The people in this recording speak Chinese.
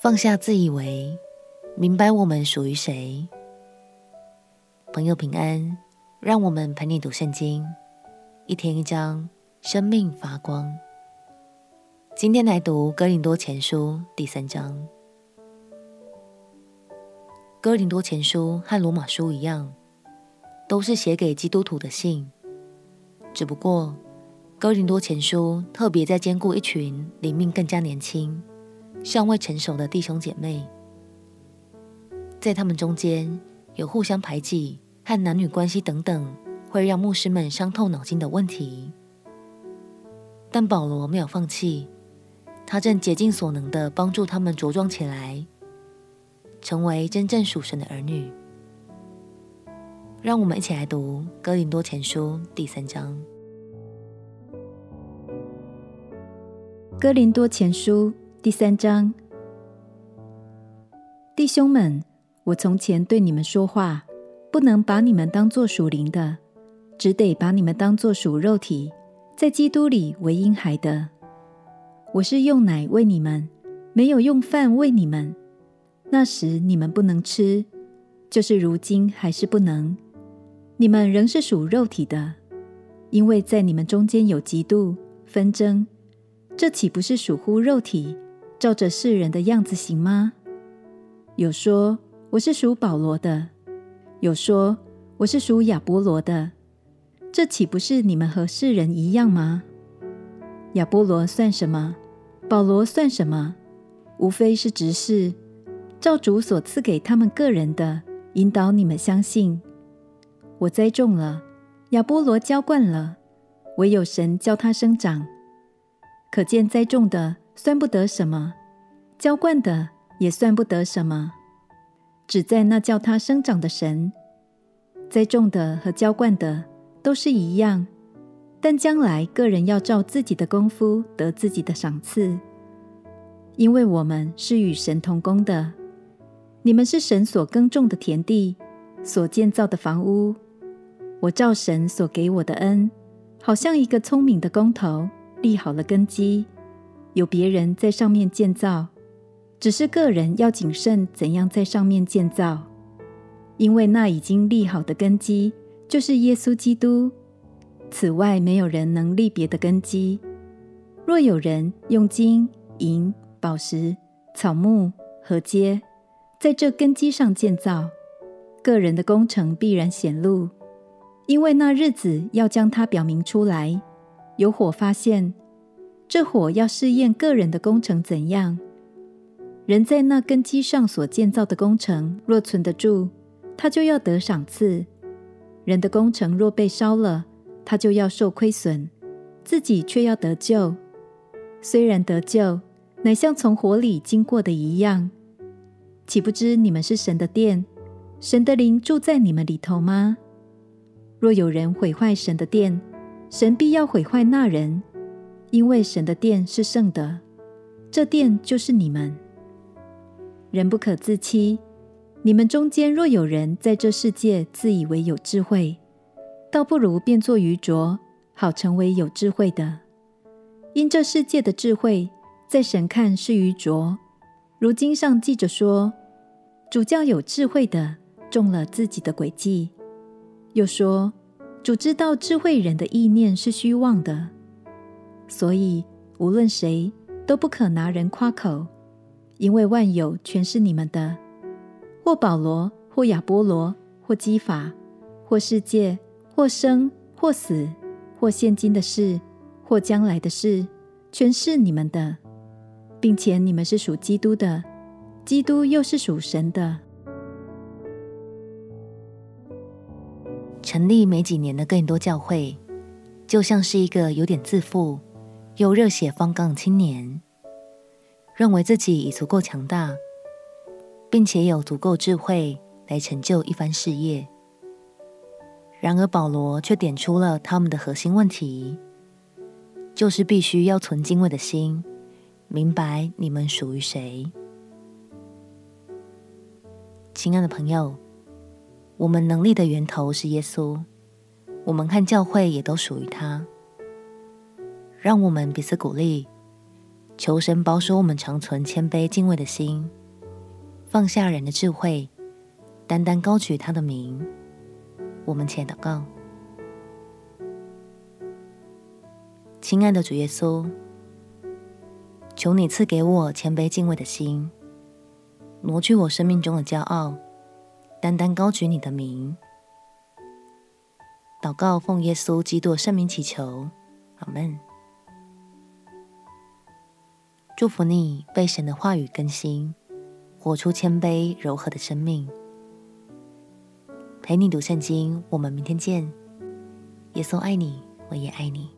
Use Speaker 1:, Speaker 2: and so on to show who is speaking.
Speaker 1: 放下自以为，明白我们属于谁。朋友平安，让我们陪你读圣经，一天一章，生命发光。今天来读哥林多前书第三章。哥林多前书和罗马书一样，都是写给基督徒的信，只不过哥林多前书特别在兼顾一群灵命更加年轻。尚未成熟的弟兄姐妹，在他们中间有互相排挤和男女关系等等，会让牧师们伤透脑筋的问题。但保罗没有放弃，他正竭尽所能的帮助他们茁壮起来，成为真正属神的儿女。让我们一起来读《哥林多前书》第三章，《
Speaker 2: 哥林多前书》。第三章，弟兄们，我从前对你们说话，不能把你们当作属灵的，只得把你们当作属肉体，在基督里为婴孩的。我是用奶喂你们，没有用饭喂你们。那时你们不能吃，就是如今还是不能。你们仍是属肉体的，因为在你们中间有嫉妒纷争，这岂不是属乎肉体？照着世人的样子行吗？有说我是属保罗的，有说我是属亚波罗的，这岂不是你们和世人一样吗？亚波罗算什么？保罗算什么？无非是执事，照主所赐给他们个人的，引导你们相信。我栽种了，亚波罗浇灌了，唯有神叫他生长。可见栽种的。算不得什么，浇灌的也算不得什么，只在那叫它生长的神。栽种的和浇灌的都是一样，但将来个人要照自己的功夫得自己的赏赐。因为我们是与神同工的，你们是神所耕种的田地，所建造的房屋。我照神所给我的恩，好像一个聪明的工头，立好了根基。有别人在上面建造，只是个人要谨慎怎样在上面建造，因为那已经立好的根基就是耶稣基督。此外，没有人能立别的根基。若有人用金银宝石草木河街，在这根基上建造，个人的工程必然显露，因为那日子要将它表明出来，有火发现。这火要试验个人的工程怎样。人在那根基上所建造的工程，若存得住，他就要得赏赐；人的工程若被烧了，他就要受亏损，自己却要得救。虽然得救，乃像从火里经过的一样。岂不知你们是神的殿，神的灵住在你们里头吗？若有人毁坏神的殿，神必要毁坏那人。因为神的殿是圣的，这殿就是你们。人不可自欺，你们中间若有人在这世界自以为有智慧，倒不如变作愚拙，好成为有智慧的。因这世界的智慧，在神看是愚拙。如经上记着说：“主教有智慧的中了自己的诡计。”又说：“主知道智慧人的意念是虚妄的。”所以，无论谁都不可拿人夸口，因为万有全是你们的。或保罗，或亚波罗，或基法，或世界，或生，或死，或现今的事，或将来的事，全是你们的，并且你们是属基督的，基督又是属神的。
Speaker 1: 成立没几年的哥林多教会，就像是一个有点自负。又热血方刚的青年，认为自己已足够强大，并且有足够智慧来成就一番事业。然而保罗却点出了他们的核心问题，就是必须要存敬畏的心，明白你们属于谁。亲爱的朋友，我们能力的源头是耶稣，我们看教会也都属于他。让我们彼此鼓励，求神保守我们常存谦卑敬畏的心，放下人的智慧，单单高举他的名。我们且祷告：亲爱的主耶稣，求你赐给我谦卑敬畏的心，挪去我生命中的骄傲，单单高举你的名。祷告奉耶稣基督圣名祈求，阿门。祝福你被神的话语更新，活出谦卑柔和的生命。陪你读圣经，我们明天见。耶稣爱你，我也爱你。